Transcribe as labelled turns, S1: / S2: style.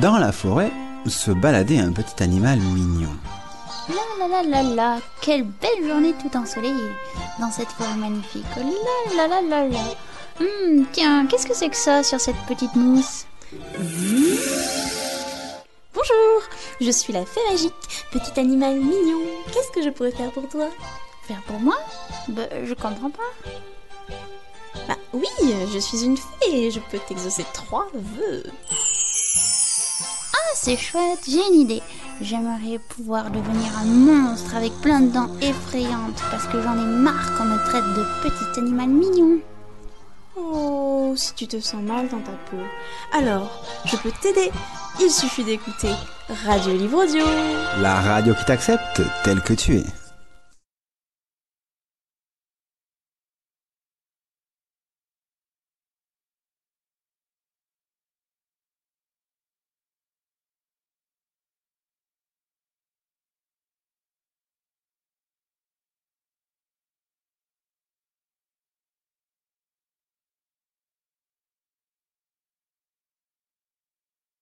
S1: Dans la forêt se baladait un petit animal mignon.
S2: La la la la la, quelle belle journée tout ensoleillée dans cette forêt magnifique. La la la la la. Hum, tiens, qu'est-ce que c'est que ça sur cette petite mousse?
S3: Bonjour, je suis la fée magique, petit animal mignon. Qu'est-ce que je pourrais faire pour toi?
S2: Faire pour moi? Bah, je comprends pas.
S3: Bah oui, je suis une fée et je peux t'exaucer trois vœux.
S2: C'est chouette, j'ai une idée. J'aimerais pouvoir devenir un monstre avec plein de dents effrayantes parce que j'en ai marre qu'on me traite de petit animal mignon.
S3: Oh, si tu te sens mal dans ta peau. Alors, je peux t'aider. Il suffit d'écouter Radio Livre Audio.
S1: La radio qui t'accepte tel que tu es.